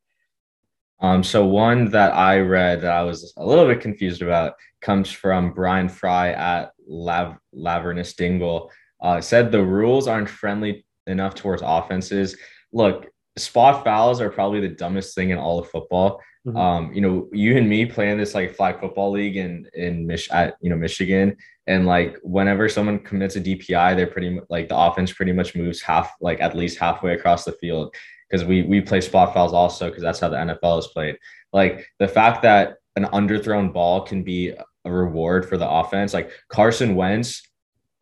Um, so one that I read that I was a little bit confused about comes from Brian Fry at Lav Lavernus Dingle. Uh, said the rules aren't friendly enough towards offenses. Look, spot fouls are probably the dumbest thing in all of football. Mm-hmm. Um, you know, you and me playing this like flag football league in in Mich- at you know Michigan, and like whenever someone commits a DPI, they're pretty like the offense pretty much moves half like at least halfway across the field because we we play spot fouls also because that's how the NFL is played. Like the fact that an underthrown ball can be a reward for the offense, like Carson Wentz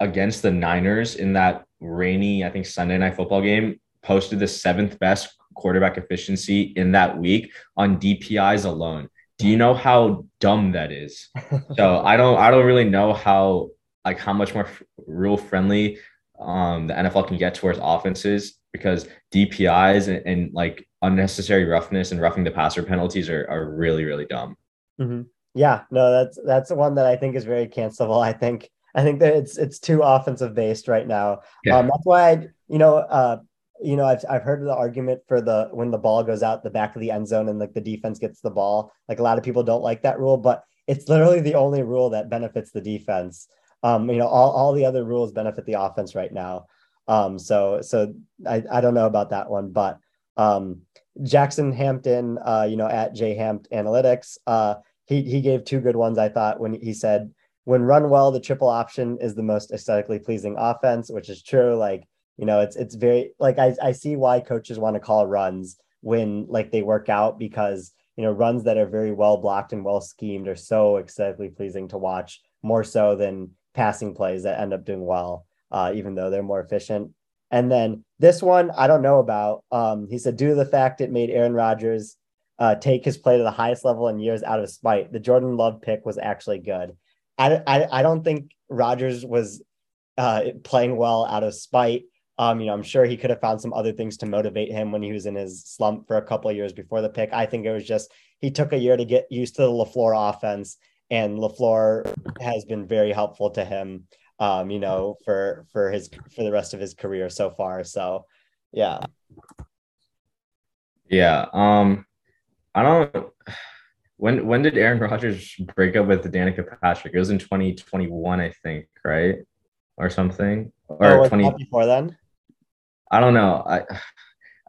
against the Niners in that rainy, I think Sunday night football game, posted the seventh best quarterback efficiency in that week on DPIs alone. Do you know how dumb that is? so I don't I don't really know how like how much more rule friendly um, the NFL can get towards offenses because DPIs and, and, like unnecessary roughness and roughing the passer penalties are, are really really dumb. Mm-hmm. Yeah, no, that's that's one that I think is very cancelable. I think I think that it's it's too offensive based right now. Yeah. Um, that's why I, you know, uh, you know, I've I've heard the argument for the when the ball goes out the back of the end zone and like the defense gets the ball. Like a lot of people don't like that rule, but it's literally the only rule that benefits the defense. Um, you know, all, all the other rules benefit the offense right now. Um, so so I, I don't know about that one, but um, Jackson Hampton, uh, you know, at J Hampt Analytics, uh, he he gave two good ones. I thought when he said when run well, the triple option is the most aesthetically pleasing offense, which is true. Like, you know, it's it's very like I, I see why coaches want to call runs when like they work out because you know runs that are very well blocked and well schemed are so aesthetically pleasing to watch more so than passing plays that end up doing well, uh, even though they're more efficient. And then this one I don't know about. Um, he said due to the fact it made Aaron Rodgers uh, take his play to the highest level in years out of spite, the Jordan Love pick was actually good. I, I, I don't think Rodgers was uh, playing well out of spite. Um, you know, I'm sure he could have found some other things to motivate him when he was in his slump for a couple of years before the pick. I think it was just he took a year to get used to the LaFleur offense, and LaFleur has been very helpful to him. Um, you know, for for his for the rest of his career so far. So, yeah. Yeah. Um, I don't. When when did Aaron Rodgers break up with Danica Patrick? It was in 2021, I think, right, or something, or oh, 20 before then. I don't know. I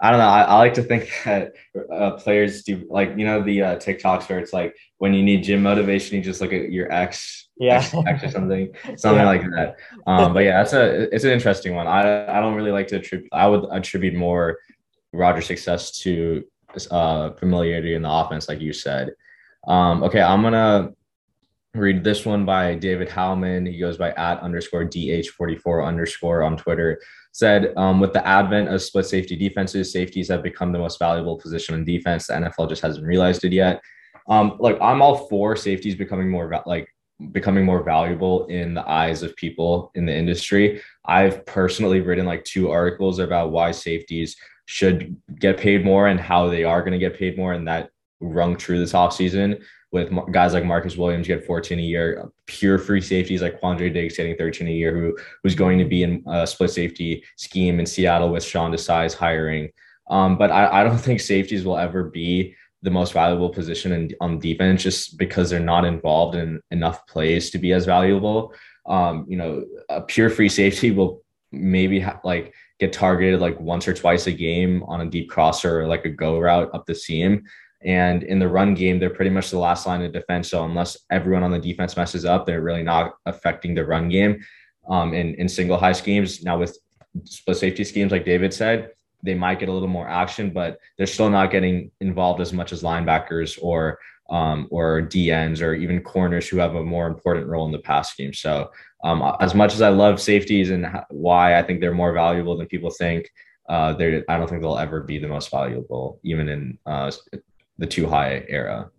I don't know. I, I like to think that uh, players do like you know the uh, TikToks where it's like when you need gym motivation, you just look at your ex, yeah, ex, ex or something, something yeah. like that. Um, but yeah, that's a it's an interesting one. I I don't really like to attribute. I would attribute more Rodgers' success to uh, familiarity in the offense, like you said. Um, okay, I'm gonna read this one by David Howman. He goes by at underscore DH44 underscore on Twitter. Said, um, with the advent of split safety defenses, safeties have become the most valuable position in defense. The NFL just hasn't realized it yet. Um, like I'm all for safeties becoming more va- like becoming more valuable in the eyes of people in the industry. I've personally written like two articles about why safeties should get paid more and how they are going to get paid more, and that rung true this offseason with guys like Marcus Williams get 14 a year, pure free safeties like Quandre Diggs getting 13 a year, who who's going to be in a split safety scheme in Seattle with Sean Desai's hiring. Um, but I, I don't think safeties will ever be the most valuable position in, on defense just because they're not involved in enough plays to be as valuable. Um, you know, a pure free safety will maybe ha- like get targeted like once or twice a game on a deep crosser or like a go route up the seam. And in the run game, they're pretty much the last line of defense. So unless everyone on the defense messes up, they're really not affecting the run game um, in, in single high schemes. Now with split safety schemes, like David said, they might get a little more action, but they're still not getting involved as much as linebackers or um, or DNs or even corners who have a more important role in the pass game. So um, as much as I love safeties and why I think they're more valuable than people think, uh, I don't think they'll ever be the most valuable, even in uh, the too high era.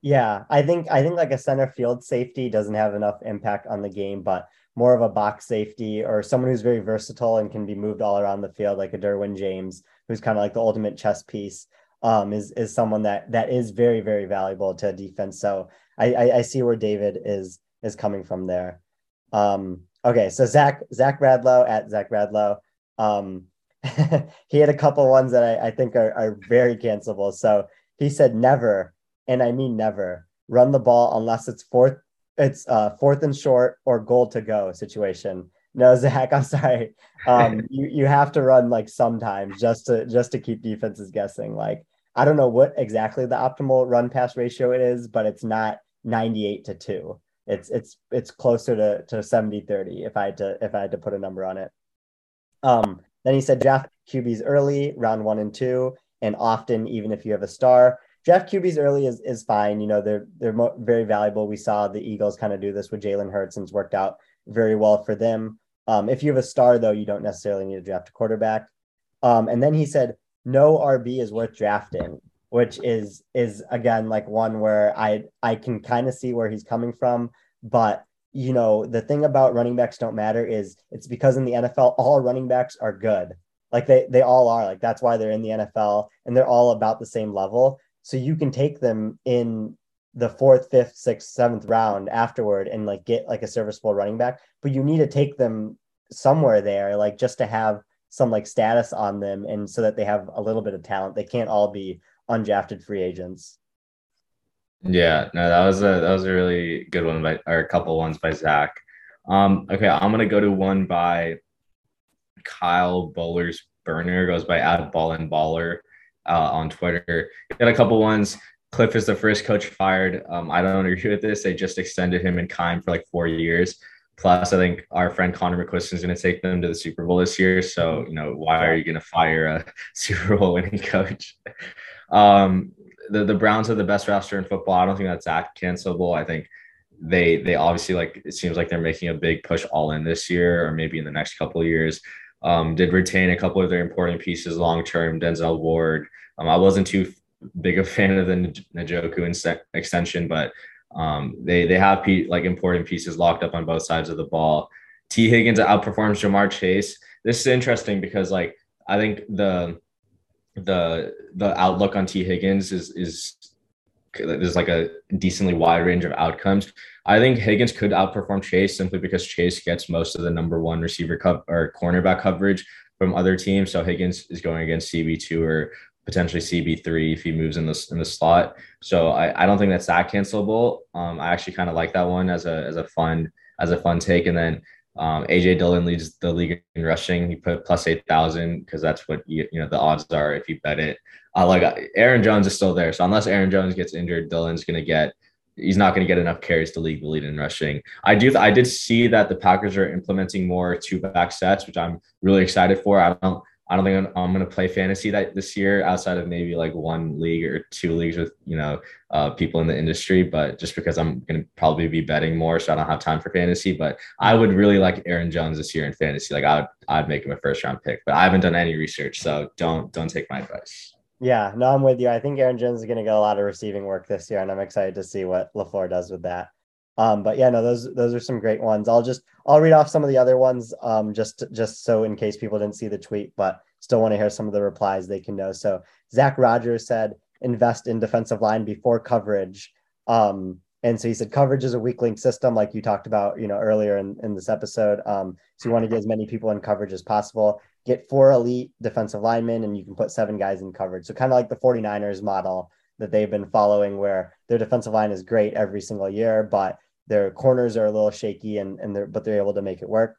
Yeah, I think I think like a center field safety doesn't have enough impact on the game, but more of a box safety or someone who's very versatile and can be moved all around the field, like a Derwin James, who's kind of like the ultimate chess piece, um, is is someone that that is very very valuable to defense. So I, I, I see where David is is coming from there. Um, okay, so Zach Zach Radlow at Zach Radlow, Um, he had a couple ones that I, I think are, are very cancelable. So he said never, and I mean never, run the ball unless it's fourth, it's uh, fourth and short or goal to go situation. No, Zach, I'm sorry. Um, you you have to run like sometimes just to just to keep defenses guessing. Like I don't know what exactly the optimal run pass ratio it is, but it's not 98 to 2. It's it's it's closer to to 70 30 if I had to if I had to put a number on it. Um then he said draft QBs early, round 1 and 2 and often even if you have a star. Draft QBs early is, is fine. You know, they're they're mo- very valuable. We saw the Eagles kind of do this with Jalen Hurts and it's worked out very well for them. Um, if you have a star, though, you don't necessarily need to draft a quarterback. Um, and then he said, no RB is worth drafting, which is is again like one where I I can kind of see where he's coming from, but you know the thing about running backs don't matter is it's because in the NFL all running backs are good. Like they they all are. Like that's why they're in the NFL and they're all about the same level. So you can take them in the fourth, fifth, sixth, seventh round afterward and like get like a serviceable running back, but you need to take them somewhere there, like just to have some like status on them and so that they have a little bit of talent. They can't all be undrafted free agents. Yeah, no, that was a that was a really good one by or a couple ones by Zach. Um, okay, I'm gonna go to one by Kyle Bowler's burner goes by at ball and baller uh, on Twitter. Got a couple ones. Kliff is the first coach fired. Um, I don't agree with this. They just extended him in time for like four years. Plus, I think our friend Connor McQuiston is going to take them to the Super Bowl this year. So, you know, why are you going to fire a Super Bowl winning coach? Um, the, the Browns are the best roster in football. I don't think that's that cancelable. I think they they obviously like it seems like they're making a big push all in this year or maybe in the next couple of years. Um, did retain a couple of their important pieces long term. Denzel Ward. Um, I wasn't too big a fan of the Njoku extension, but um, they they have pe- like important pieces locked up on both sides of the ball. Tee Higgins outperforms Ja'Marr Chase. This is interesting because like I think the the the outlook on Tee Higgins is is there's like a decently wide range of outcomes. I think Higgins could outperform Chase simply because Chase gets most of the number one receiver cup or cornerback coverage from other teams. So Higgins is going against CB2 or potentially CB3 if he moves in the in the slot. So I, I don't think that's that cancelable. Um, I actually kind of like that one as a as a fun as a fun take. And then um, AJ Dillon leads the league in rushing. He put plus eight thousand because that's what you, you know the odds are if you bet it. Uh, like Aaron Jones is still there, so unless Aaron Jones gets injured, Dillon's going to get. He's not going to get enough carries to lead the lead in rushing. I do. I did see that the Packers are implementing more two back sets, which I'm really excited for. I don't. I don't think I'm, I'm going to play fantasy that this year outside of maybe like one league or two leagues with you know uh, people in the industry. But just because I'm going to probably be betting more, so I don't have time for fantasy. But I would really like Aaron Jones this year in fantasy. Like I would, I'd make him a first round pick. But I haven't done any research, so don't don't take my advice. Yeah, no, I'm with you. I think Aaron Jones is going to get a lot of receiving work this year, and I'm excited to see what LaFleur does with that. Um, but yeah, no, those those are some great ones. I'll just I'll read off some of the other ones, um, just just so in case people didn't see the tweet, but still want to hear some of the replies they can know. So Zach Rogers said, invest in defensive line before coverage. Um, and so he said coverage is a weak link system, like you talked about, you know, earlier in, in this episode. Um, so you want to get as many people in coverage as possible. Get four elite defensive linemen, and you can put seven guys in coverage. So kind of like the 49ers model that they've been following, where their defensive line is great every single year, but their corners are a little shaky, and and they're but they're able to make it work.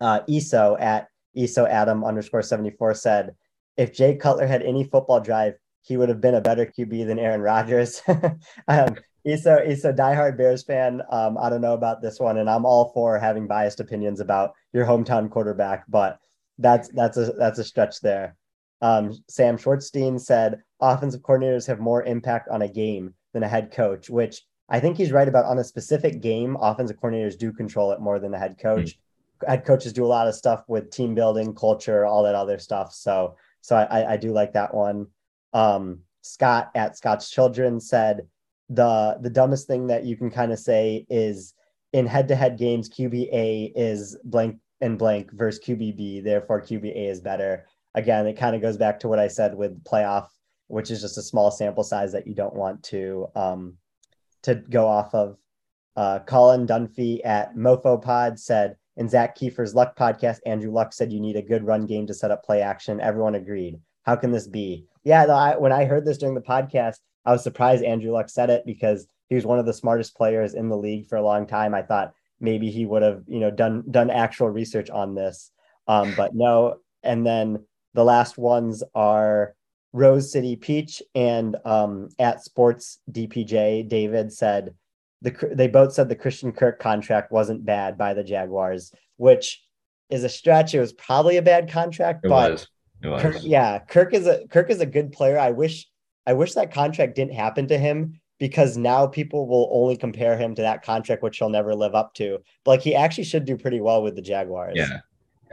Uh, ESO at ESO Adam underscore 74 said, if Jay Cutler had any football drive, he would have been a better QB than Aaron Rodgers. um, ESO, ESO diehard Bears fan. Um, I don't know about this one, and I'm all for having biased opinions about your hometown quarterback, but that's that's a that's a stretch there. Um, Sam Schwartzstein said offensive coordinators have more impact on a game than a head coach, which I think he's right about on a specific game. Offensive coordinators do control it more than the head coach. Mm head coaches do a lot of stuff with team building, culture, all that other stuff. So so I, I do like that one. Um, Scott at Scott's Children said the the dumbest thing that you can kind of say is in head-to-head games, QBA is blank and blank versus QBB. Therefore, QBA is better. Again, it kind of goes back to what I said with playoff, which is just a small sample size that you don't want to um, to go off of. Uh, Colin Dunphy at MoFo Pod said in Zak Keefer's Luck podcast, Andrew Luck said you need a good run game to set up play action. Everyone agreed. How can this be? Yeah, I, when I heard this during the podcast, I was surprised Andrew Luck said it because he was one of the smartest players in the league for a long time. I thought maybe he would have, you know, done done actual research on this, um, but no. And then the last ones are Rose City Peach and um, at Sports DPJ. David said the they both said the Christian Kirk contract wasn't bad by the Jaguars, which is a stretch. It was probably a bad contract, it but was. Kirk, yeah, Kirk is a Kirk is a good player. I wish I wish that contract didn't happen to him because now people will only compare him to that contract, which he'll never live up to. But like he actually should do pretty well with the Jaguars. Yeah.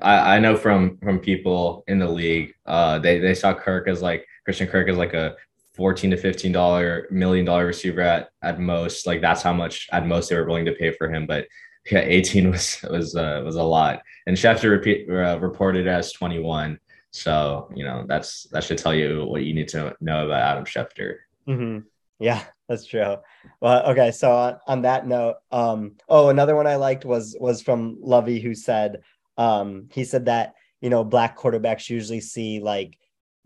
I, I know from from people in the league, uh, they they saw Kirk as like Christian Kirk as like a 14 to 15 dollar million dollar receiver at at most like that's how much at most they were willing to pay for him but yeah 18 was was uh, was a lot and Schefter repeat, uh, reported as 21 so you know that's that should tell you what you need to know about Adam Schefter mm-hmm. yeah that's true well okay so on, on that note um oh another one I liked was was from Lovey who said um he said that you know black quarterbacks usually see like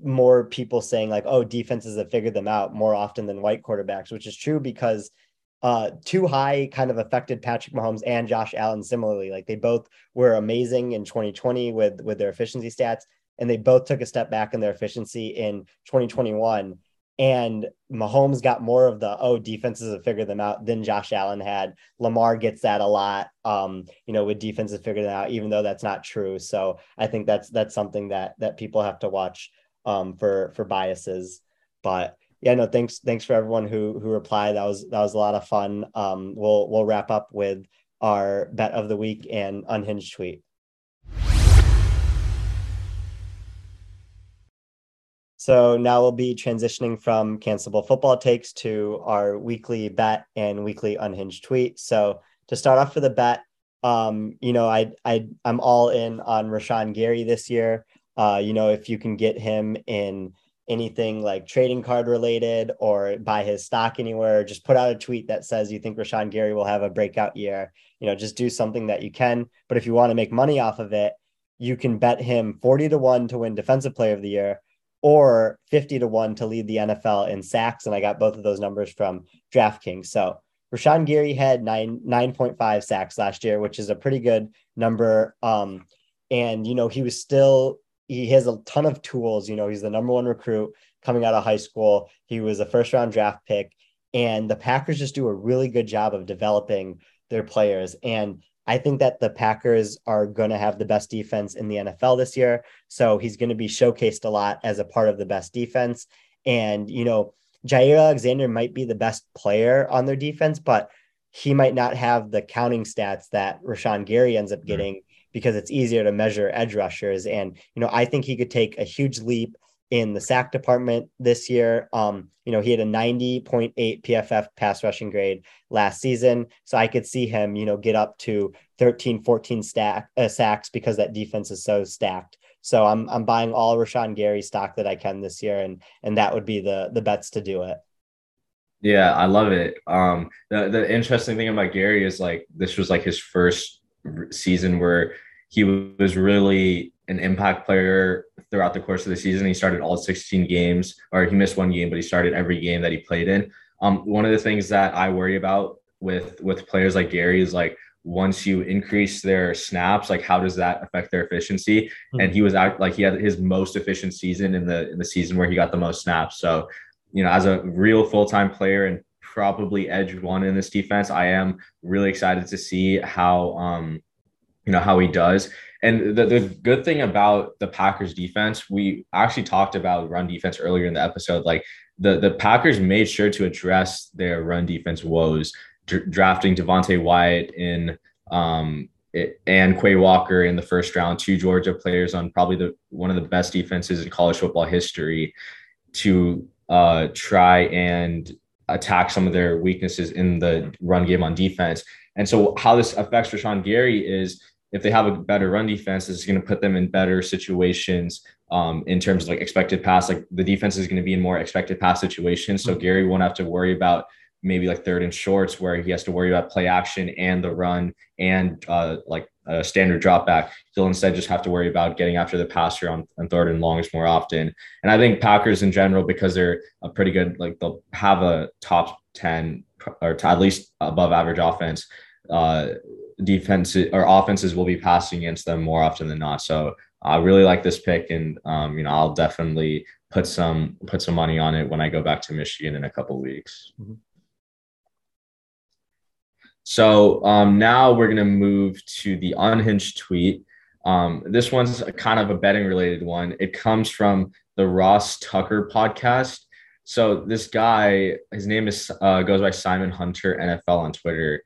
more people saying like, oh, defenses have figured them out more often than white quarterbacks, which is true because uh, too high kind of affected Patrick Mahomes and Josh Allen similarly. Like they both were amazing in 2020 with with their efficiency stats, and they both took a step back in their efficiency in 2021. And Mahomes got more of the oh defenses have figured them out than Josh Allen had. Lamar gets that a lot, um, you know, with defenses figured out, even though that's not true. So I think that's that's something that that people have to watch um, for for biases. But yeah, no, thanks thanks for everyone who who replied. That was that was a lot of fun. Um, we'll we'll wrap up with our bet of the week and unhinged tweet. So now we'll be transitioning from cancelable football takes to our weekly bet and weekly unhinged tweet. So to start off for the bet, Um, you know, I I I'm all in on Rashan Gary this year. Uh, you know, if you can get him in anything like trading card related or buy his stock anywhere, just put out a tweet that says you think Rashan Gary will have a breakout year. You know, just do something that you can. But if you want to make money off of it, you can bet him 40 to 1 to win defensive player of the year or 50 to 1 to lead the NFL in sacks. And I got both of those numbers from DraftKings. So Rashan Gary had nine 9.5 sacks last year, which is a pretty good number. Um, and you know, he was still he has a ton of tools. You know, he's the number one recruit coming out of high school. He was a first round draft pick, and the Packers just do a really good job of developing their players. And I think that the Packers are going to have the best defense in the NFL this year. So he's going to be showcased a lot as a part of the best defense. And, you know, Jaire Alexander might be the best player on their defense, but he might not have the counting stats that Rashan Gary ends up mm-hmm. getting because it's easier to measure edge rushers. And, you know, I think he could take a huge leap in the sack department this year. Um, you know, he had a 90.8 PFF pass rushing grade last season. So I could see him, you know, get up to 13, 14 stack, uh, sacks because that defense is so stacked. So I'm I'm buying all Rashan Gary stock that I can this year, and and that would be the the bets to do it. Yeah, I love it. Um, the the interesting thing about Gary is like this was like his first season where he was really an impact player throughout the course of the season. He started all 16 games, or he missed one game, but he started every game that he played in. Um, one of the things that I worry about with with players like Gary is like once you increase their snaps, like how does that affect their efficiency? Mm-hmm. And he was out like he had his most efficient season in the in the season where he got the most snaps. So, you know, as a real full time player and probably edge one in this defense, I am really excited to see how um you know how he does. And the, the good thing about the Packers defense, we actually talked about run defense earlier in the episode. Like the, the Packers made sure to address their run defense woes, dr- drafting Devonte Wyatt in um, it, and Quay Walker in the first round, two Georgia players on probably the one of the best defenses in college football history to uh, try and attack some of their weaknesses in the run game on defense. And so, how this affects Rashan Gary is if they have a better run defense, it's going to put them in better situations um, in terms of like expected pass. Like the defense is going to be in more expected pass situations. So mm-hmm. Gary won't have to worry about maybe like third and shorts where he has to worry about play action and the run and uh, like a standard drop back. He'll instead just have to worry about getting after the passer on, on third and longs more often. And I think Packers in general, because they're a pretty good, like they'll have a top 10 or at least above average offense. Uh, defenses or offenses will be passing against them more often than not. So I really like this pick, and um, you know I'll definitely put some put some money on it when I go back to Michigan in a couple weeks. Mm-hmm. So um, now we're gonna move to the unhinged tweet. Um, this one's kind of a betting related one. It comes from the Ross Tucker podcast. So this guy, his name is uh, goes by Simon Hunter NFL on Twitter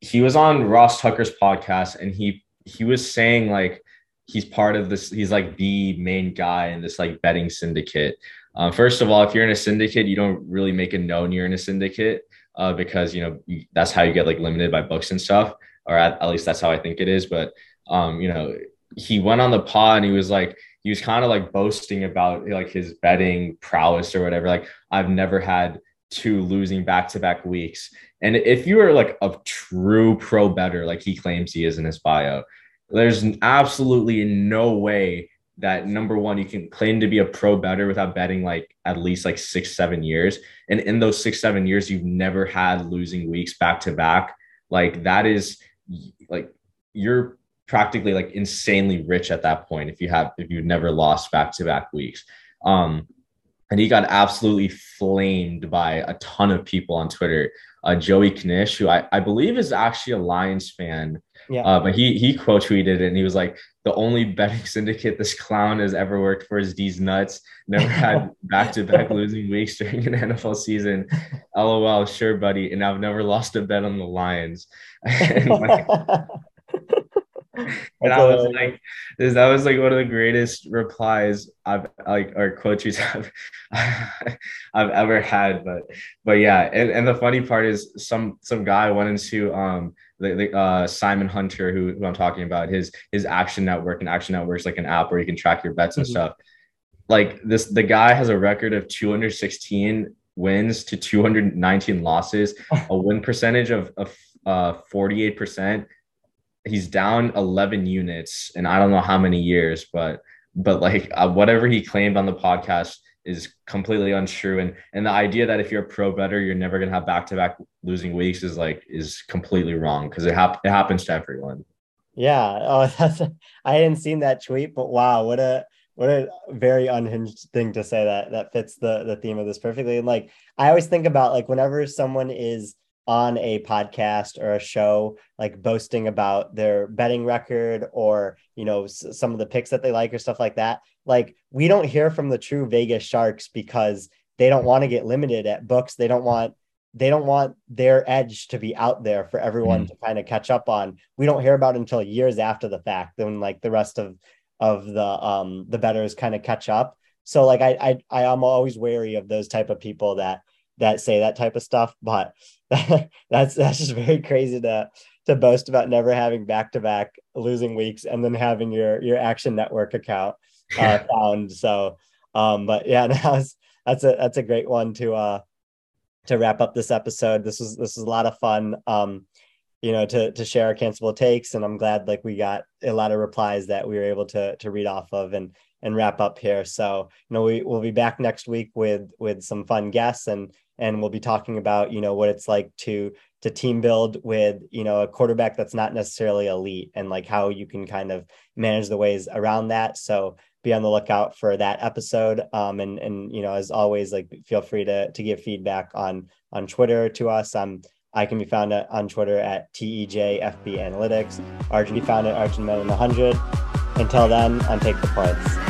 he was on Ross Tucker's podcast and he he was saying like he's part of this he's like the main guy in this like betting syndicate. Uh, first of all, if you're in a syndicate, you don't really make it known you're in a syndicate uh, because you know that's how you get like limited by books and stuff, or at, at least that's how I think it is. But um, you know, he went on the pod and he was like he was kind of like boasting about like his betting prowess or whatever. Like I've never had two losing back to back weeks. And if you are like a true pro better, like he claims he is in his bio, there's absolutely no way that number one, you can claim to be a pro better without betting like at least like six, seven years. And in those six, seven years, you've never had losing weeks back to back. Like that is like you're practically like insanely rich at that point if you have if you've never lost back to back weeks. Um, and he got absolutely flamed by a ton of people on Twitter. Uh, Joey Knish, who I, I believe is actually a Lions fan, yeah. Uh, but he he quote tweeted it and he was like, "The only betting syndicate this clown has ever worked for is these nuts. Never had back to back losing weeks during an NFL season. LOL, sure, buddy. And I've never lost a bet on the Lions." and I was like, this, that was like one of the greatest replies I've like or coaches I've I've ever had. But but yeah, and, and the funny part is some some guy went into um the, the uh, Simon Hunter, who, who I'm talking about, his his Action Network and Action Network is like an app where you can track your bets and mm-hmm. stuff. Like this, the guy has a record of 216 wins to 219 losses, a win percentage of, of uh, 48%. He's down 11 units, and I don't know how many years, but but like uh, whatever he claimed on the podcast is completely untrue. And and the idea that if you're a pro better you're never going to have back-to-back losing weeks is like is completely wrong because it, hap- it happens to everyone. Yeah. Oh that's i hadn't seen that tweet but wow what a what a very unhinged thing to say that that fits the the theme of this perfectly. And like i always think about like whenever someone is on a podcast or a show like boasting about their betting record or you know some of the picks that they like or stuff like that. Like we don't hear from the true vegas sharks because they don't want to get limited at books. They don't want they don't want their edge to be out there for everyone mm. to kind of catch up on. We don't hear about until years after the fact when like the rest of of the um the betters kind of catch up. So like I, I i am always wary of those type of people that that say that type of stuff but that's that's just very crazy to to boast about never having back to back losing weeks and then having your your Action Network account uh, found. So, um, but yeah, that's that's a that's a great one to uh to wrap up this episode. This was this was a lot of fun. Um, you know, to to share our cancelable takes, and I'm glad like we got a lot of replies that we were able to to read off of and and wrap up here. So, you know, we will be back next week with with some fun guests and and we'll be talking about you know what it's like to to team build with you know a quarterback that's not necessarily elite and like how you can kind of manage the ways around that so be on the lookout for that episode um and and you know as always like feel free to to give feedback on on twitter to us um I can be found at, on Twitter at TEJFB Analytics. Arjun be found at Arjun 100. Until then, on Take the Points.